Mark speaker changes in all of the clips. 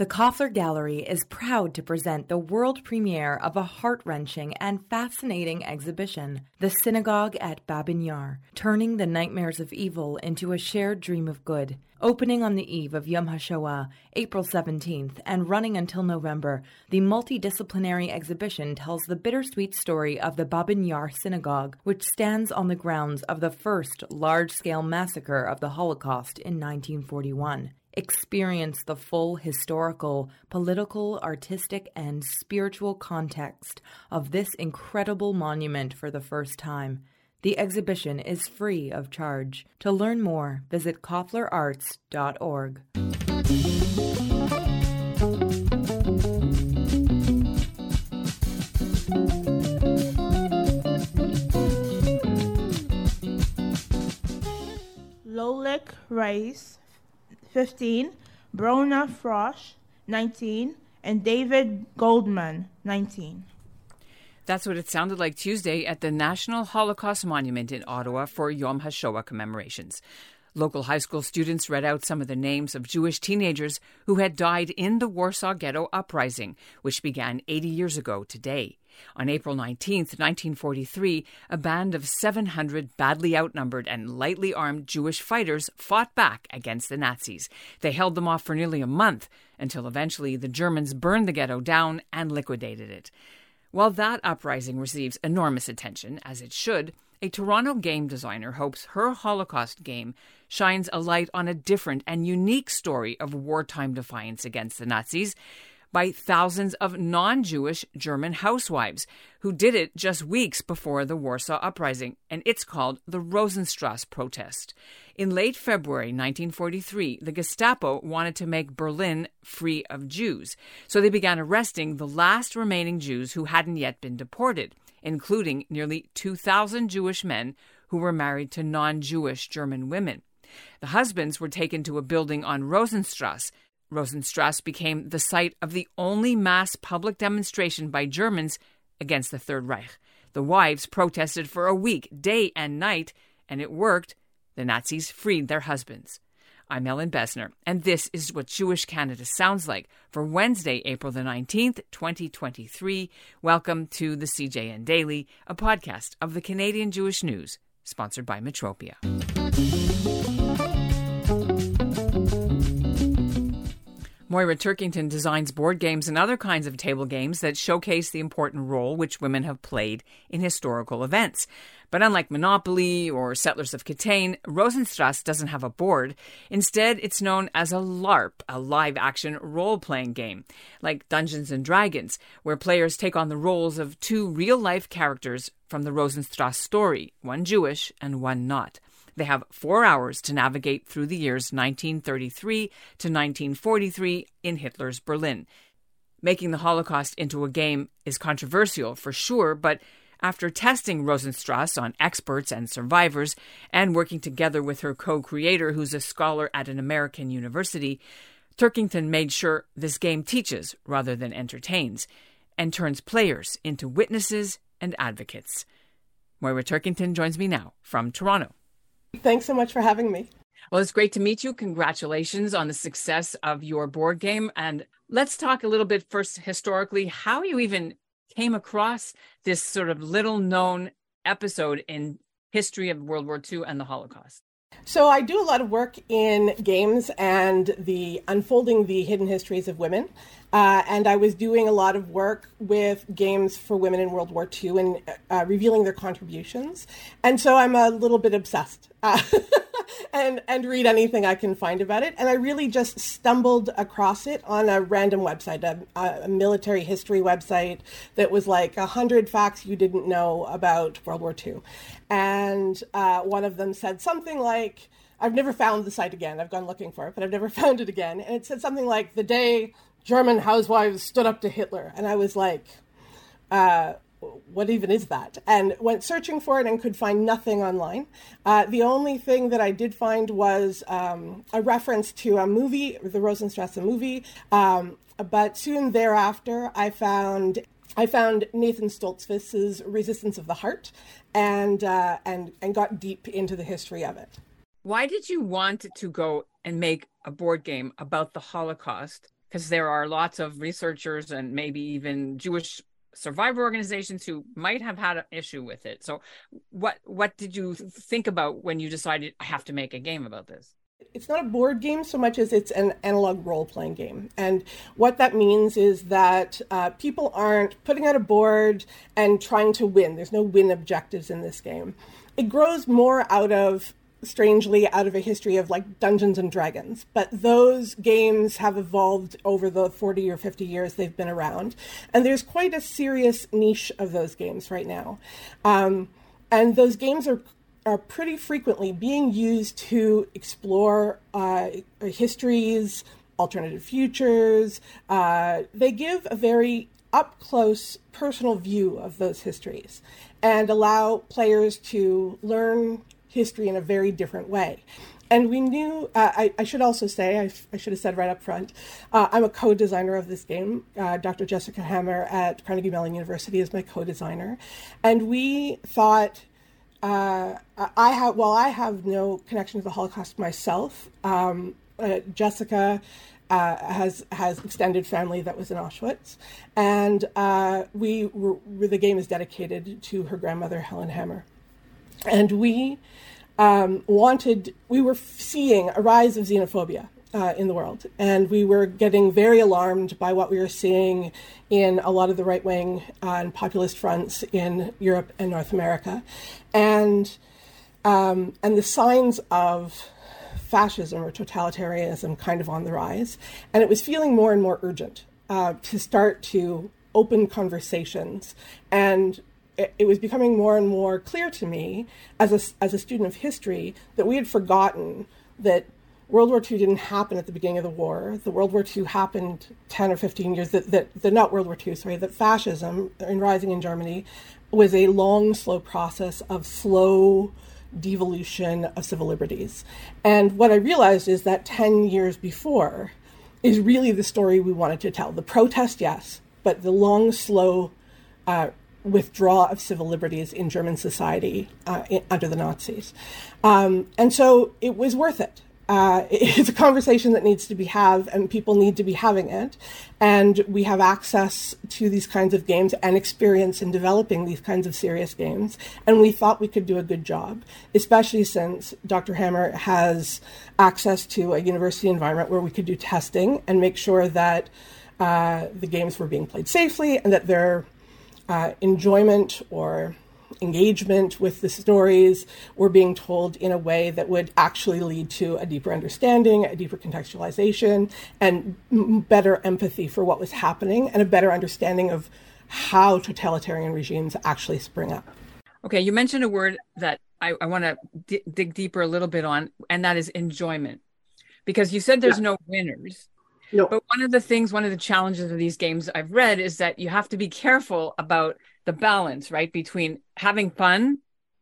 Speaker 1: The Koffler Gallery is proud to present the world premiere of a heart wrenching and fascinating exhibition, The Synagogue at Babyn Yar Turning the Nightmares of Evil into a Shared Dream of Good. Opening on the eve of Yom HaShoah, April 17th, and running until November, the multidisciplinary exhibition tells the bittersweet story of the Babyn Yar Synagogue, which stands on the grounds of the first large scale massacre of the Holocaust in 1941 experience the full historical, political, artistic, and spiritual context of this incredible monument for the first time. The exhibition is free of charge. To learn more, visit kofflerarts.org.
Speaker 2: Lolik Rice 15, Brona Frosch, 19, and David Goldman, 19.
Speaker 3: That's what it sounded like Tuesday at the National Holocaust Monument in Ottawa for Yom HaShoah commemorations. Local high school students read out some of the names of Jewish teenagers who had died in the Warsaw Ghetto Uprising, which began 80 years ago today. On April 19, 1943, a band of 700 badly outnumbered and lightly armed Jewish fighters fought back against the Nazis. They held them off for nearly a month until eventually the Germans burned the ghetto down and liquidated it. While that uprising receives enormous attention, as it should, a Toronto game designer hopes her Holocaust game shines a light on a different and unique story of wartime defiance against the Nazis by thousands of non Jewish German housewives who did it just weeks before the Warsaw Uprising, and it's called the Rosenstrasse Protest. In late February 1943, the Gestapo wanted to make Berlin free of Jews, so they began arresting the last remaining Jews who hadn't yet been deported including nearly 2,000 Jewish men who were married to non Jewish German women. The husbands were taken to a building on Rosenstrasse. Rosenstrasse became the site of the only mass public demonstration by Germans against the Third Reich. The wives protested for a week, day and night, and it worked. The Nazis freed their husbands. I'm Ellin Bessner, and this is what Jewish Canada sounds like for Wednesday, April the 19th, 2023. Welcome to the CJN Daily, a podcast of the Canadian Jewish News, sponsored by Metropia. Moyra Turkington designs board games and other kinds of table games that showcase the important role which women have played in historical events. But unlike Monopoly or Settlers of Catan, Rosenstrasse doesn't have a board. Instead, it's known as a LARP, a live action role playing game, like Dungeons and Dragons, where players take on the roles of two real life characters from the Rosenstrasse story, one Jewish and one not. They have four hours to navigate through the years 1933 to 1943 in Hitler's Berlin. Making the Holocaust into a game is controversial for sure, but after testing Rosenstrasse on experts and survivors and working together with her co creator, who's a scholar at an American university, Turkington made sure this game teaches rather than entertains and turns players into witnesses and advocates. Moyra Turkington joins me now from Toronto.
Speaker 4: Thanks so much for having me.
Speaker 3: Well, it's great to meet you. Congratulations on the success of your board game. And let's talk a little bit first historically how you even came across this sort of little known episode in history of World War II and the Holocaust?
Speaker 4: So I do a lot of work in games and the unfolding the hidden histories of women. Uh, and I was doing a lot of work with games for women in World War II and uh, revealing their contributions. And so I'm a little bit obsessed. Uh, and and read anything I can find about it. And I really just stumbled across it on a random website, a, a military history website that was like a hundred facts you didn't know about World War II. And uh, one of them said something like. I've never found the site again. I've gone looking for it, but I've never found it again. And it said something like the day German housewives stood up to Hitler. And I was like, uh, what even is that? And went searching for it and could find nothing online. Uh, the only thing that I did find was um, a reference to a movie, the Rosenstrasse movie. Um, but soon thereafter, I found I found Nathan Stoltzfus's Resistance of the Heart, and uh, and and got deep into the history of it.
Speaker 3: Why did you want to go and make a board game about the Holocaust because there are lots of researchers and maybe even Jewish survivor organizations who might have had an issue with it. So what what did you think about when you decided I have to make a game about this?
Speaker 4: It's not a board game so much as it's an analog role playing game. And what that means is that uh, people aren't putting out a board and trying to win. There's no win objectives in this game. It grows more out of strangely out of a history of like Dungeons and Dragons, but those games have evolved over the 40 or 50 years they've been around. And there's quite a serious niche of those games right now. Um, and those games are are pretty frequently being used to explore uh, histories, alternative futures. Uh, they give a very up close personal view of those histories and allow players to learn history in a very different way. And we knew, uh, I, I, should also say, I, I, should have said right up front, uh, I'm a co designer of this game. Uh, Dr. Jessica Hammer at Carnegie Mellon University is my co designer. And we thought, uh, I have, well, I have no connection to the Holocaust myself. Um, uh, Jessica uh, has has extended family that was in Auschwitz, and we were, the game is dedicated to her grandmother Helen Hammer and we um, wanted, we were seeing a rise of xenophobia uh, in the world, and we were getting very alarmed by what we were seeing in a lot of the right wing uh, and populist fronts in Europe and North America, and um, and the signs of fascism or totalitarianism kind of on the rise, and it was feeling more and more urgent uh, to start to open conversations and it, was becoming more and more clear to me as a, as a student of history that we had forgotten that World War II didn't happen at the beginning of the war. The World War II happened 10 or 15 years, that, that, that not World War II, sorry, that fascism in rising in Germany was a long, slow process of slow devolution of civil liberties. And what I realized is that 10 years before is really the story we wanted to tell. The protest, yes, but the long, slow uh, withdraw of civil liberties in German society uh, in, under the Nazis. Um, and so it was worth it. Uh, it's a conversation that needs to be had, and people need to be having it. And we have access to these kinds of games and experience in developing these kinds of serious games. And we thought we could do a good job, especially since Dr. Hammer has access to a university environment where we could do testing and make sure that uh, the games were being played safely and that they're uh, enjoyment or engagement with the stories were being told in a way that would actually lead to a deeper understanding, a deeper contextualization, and m- better empathy for what was happening, and a better understanding of how totalitarian regimes actually spring up.
Speaker 3: Okay, you mentioned a word that I, I want to d- dig deeper a little bit on, and that is enjoyment. Because you said there's yeah. no winners.
Speaker 4: No.
Speaker 3: But one of the things, one of the challenges of these games I've read is that you have to be careful about the balance, right, between having fun,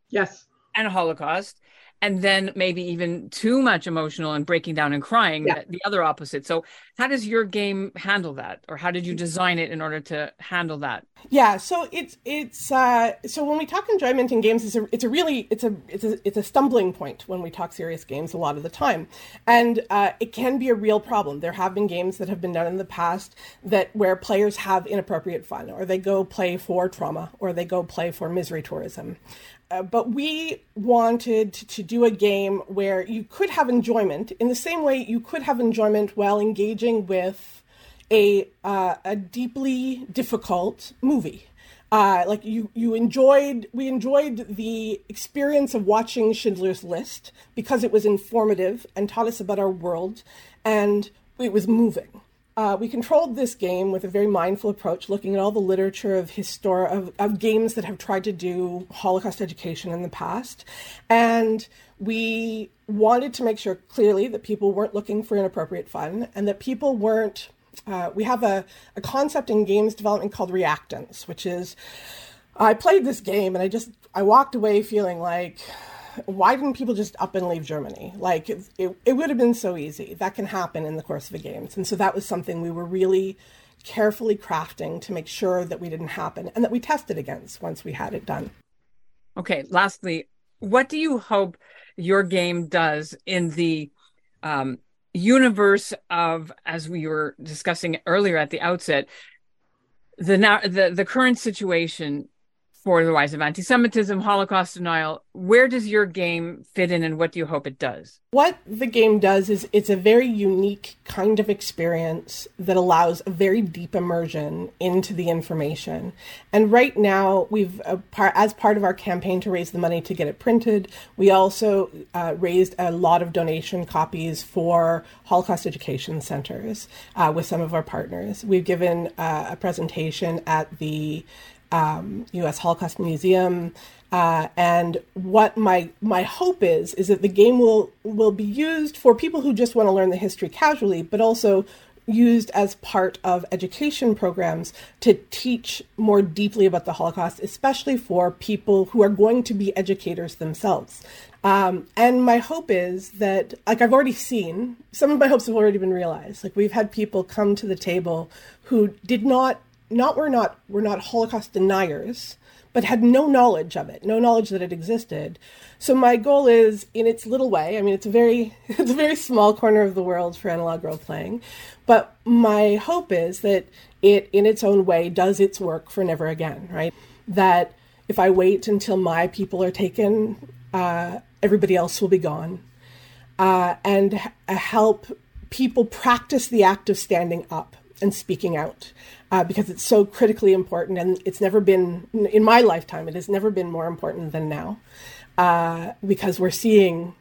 Speaker 4: yes,
Speaker 3: and Holocaust, and then maybe even too much emotional and breaking down and crying yeah. the other opposite. So how does your game handle that? Or how did you design it in order to handle that?
Speaker 4: Yeah so it's it's uh so when we talk enjoyment in games it's a it's a really it's a it's a it's a stumbling point when we talk serious games a lot of the time. And uh, it can be a real problem. There have been games that have been done in the past that where players have inappropriate fun or they go play for trauma or they go play for misery tourism uh, but we wanted to do a game where you could have enjoyment in the same way you could have enjoyment while engaging with a uh, a deeply difficult movie. Uh, like you, you enjoyed, we enjoyed the experience of watching Schindler's List because it was informative and taught us about our world, and it was moving. Uh, we controlled this game with a very mindful approach, looking at all the literature of histor- of, of games that have tried to do Holocaust education in the past, and we wanted to make sure clearly that people weren't looking for inappropriate fun and that people weren't. Uh, we have a, a concept in games development called reactance, which is I played this game and I just I walked away feeling like why didn't people just up and leave Germany? Like it, it, it would have been so easy. That can happen in the course of the games. And so that was something we were really carefully crafting to make sure that we didn't happen and that we tested against once we had it done.
Speaker 3: Okay. Lastly, what do you hope your game does in the um, universe of, as we were discussing earlier at the outset, the now the the current situation for the rise of anti Semitism, Holocaust denial. Where does your game fit in and what do you hope it does?
Speaker 4: What the game does is it's a very unique kind of experience that allows a very deep immersion into the information. And right now, we've, uh, as part of our campaign to raise the money to get it printed, we also uh, raised a lot of donation copies for Holocaust education centers uh, with some of our partners. We've given uh, a presentation at the um, U.S. Holocaust Museum. Uh, and what my my hope is is that the game will will be used for people who just want to learn the history casually, but also used as part of education programs to teach more deeply about the Holocaust, especially for people who are going to be educators themselves. Um, and my hope is that, like I've already seen, some of my hopes have already been realized. Like we've had people come to the table who did not not we're not we're not Holocaust deniers, but had no knowledge of it, no knowledge that it existed. So my goal is, in its little way, I mean, it's a very it's a very small corner of the world for analog role playing, but my hope is that it, in its own way, does its work for never again. Right? That if I wait until my people are taken, uh, everybody else will be gone, uh, and h- help people practice the act of standing up and speaking out uh, because it's so critically important and it's never been in my lifetime it has never been more important than now uh, because we're seeing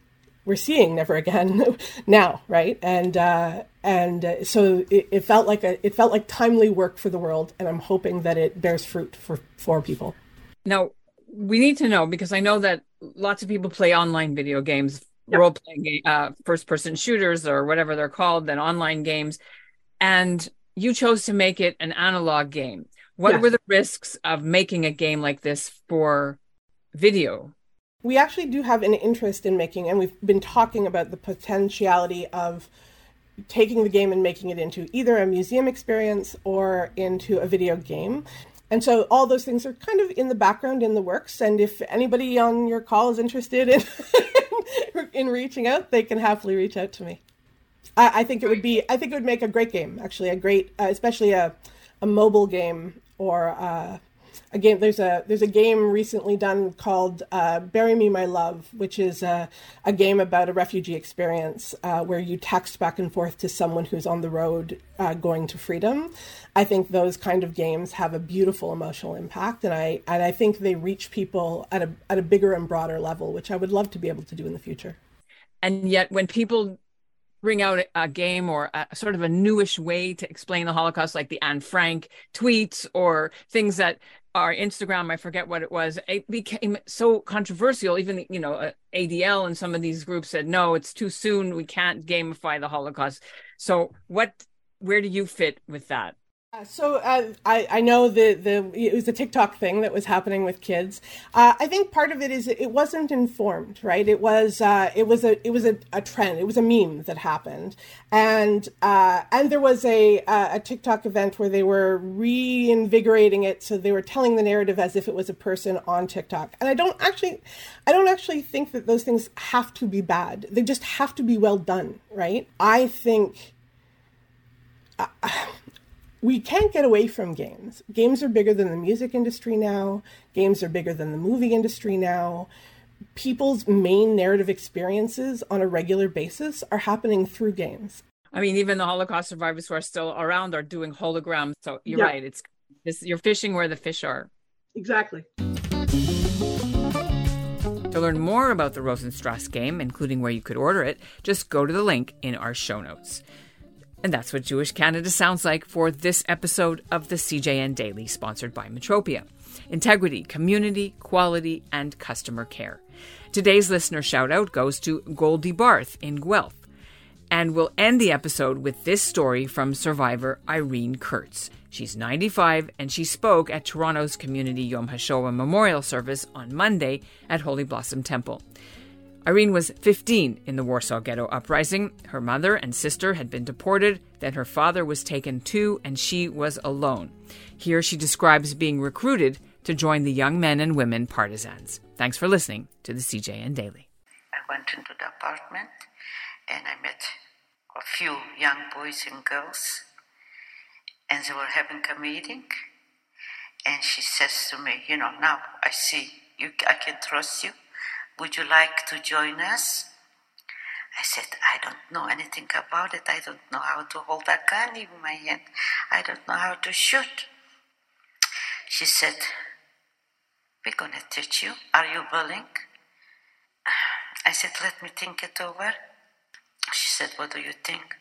Speaker 4: we're seeing never again now right and uh, and uh, so it, it, felt like a it felt like timely work for the world and i'm hoping that it bears fruit for for people
Speaker 3: now we need to know because i know that lots of people play online video games yep. role playing uh, first person shooters or whatever they're called then online games and you chose to make it an analog game. What yes. were the risks of making a game like this for video?
Speaker 4: We actually do have an interest in making, and we've been talking about the potentiality of taking the game and making it into either a museum experience or into a video game. And so all those things are kind of in the background in the works. And if anybody on your call is interested in in reaching out, they can happily reach out to me. I, I, think it would be. I think it would make a great game. Actually, a great, uh, especially a a mobile game or uh, a game. There's a there's a game recently done called uh, "Bury Me, My Love," which is a, a game about a refugee experience uh, where you text back and forth to someone who's on the road uh, going to freedom. I think those kind of games have a beautiful emotional impact, and I and I think they reach people at a at a bigger and broader level, which I would love to be able to do in the future.
Speaker 3: And yet, when people bring out a game or a, sort of a newish way to explain the Holocaust, like the Anne Frank tweets or things that are Instagram. I forget what it was. It became so controversial. Even you know, uh, ADL and some of these groups said no, it's too soon. We can't gamify the Holocaust. So, what? Where do you fit with that?
Speaker 4: Uh, so uh, I, I know the, the it was a TikTok thing that was happening with kids. Uh, I think part of it is it wasn't informed, right? It was uh, it was a it was a, a, trend. It was a meme that happened, and uh, and there was a a TikTok event where they were reinvigorating it. So they were telling the narrative as if it was a person on TikTok. And I don't actually I don't actually think that those things have to be bad. They just have to be well done, right? I think we can't get away from games. Games are bigger than the music industry now. Games are bigger than the movie industry now. People's main narrative experiences on a regular basis are happening through games.
Speaker 3: I mean, even the Holocaust survivors who are still around are doing holograms. So you're yeah. right. It's, it's you're fishing where the fish are.
Speaker 4: Exactly.
Speaker 3: To learn more about the Rosenstrasse game, including where you could order it, just go to the link in our show notes. And that's what Jewish Canada sounds like for this episode of the CJN Daily, sponsored by Metropia. Integrity, community, quality, and customer care. Today's listener shout out goes to Goldie Barth in Guelph. And we'll end the episode with this story from survivor Irene Kurtz. She's 95 and she spoke at Toronto's Community Yom HaShoah memorial service on Monday at Holy Blossom Temple. Irene was 15 in the Warsaw Ghetto Uprising. Her mother and sister had been deported, then her father was taken too, and she was alone. Here she describes being recruited to join the young men and women partisans. Thanks for listening to the CJN Daily.
Speaker 5: I went into the apartment and I met a few young boys and girls, and they were having a meeting. And she says to me, You know, now I see you, I can trust you. Would you like to join us? I said, I don't know anything about it. I don't know how to hold a gun in my hand. I don't know how to shoot. She said, We're going to teach you. Are you willing? I said, Let me think it over. She said, What do you think?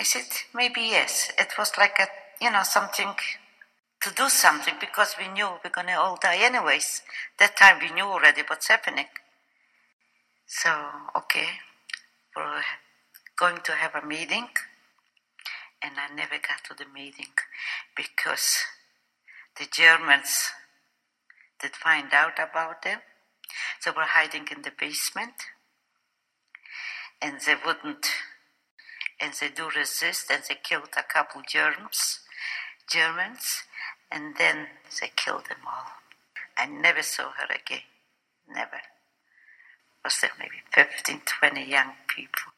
Speaker 5: I said, Maybe yes. It was like a, you know, something to do something because we knew we're going to all die anyways. That time we knew already what's happening. So, okay, we're going to have a meeting. And I never got to the meeting because the Germans did find out about them. So They were hiding in the basement and they wouldn't, and they do resist and they killed a couple Germans, Germans, and then they killed them all. I never saw her again, never. Was there maybe 15, 20 young people.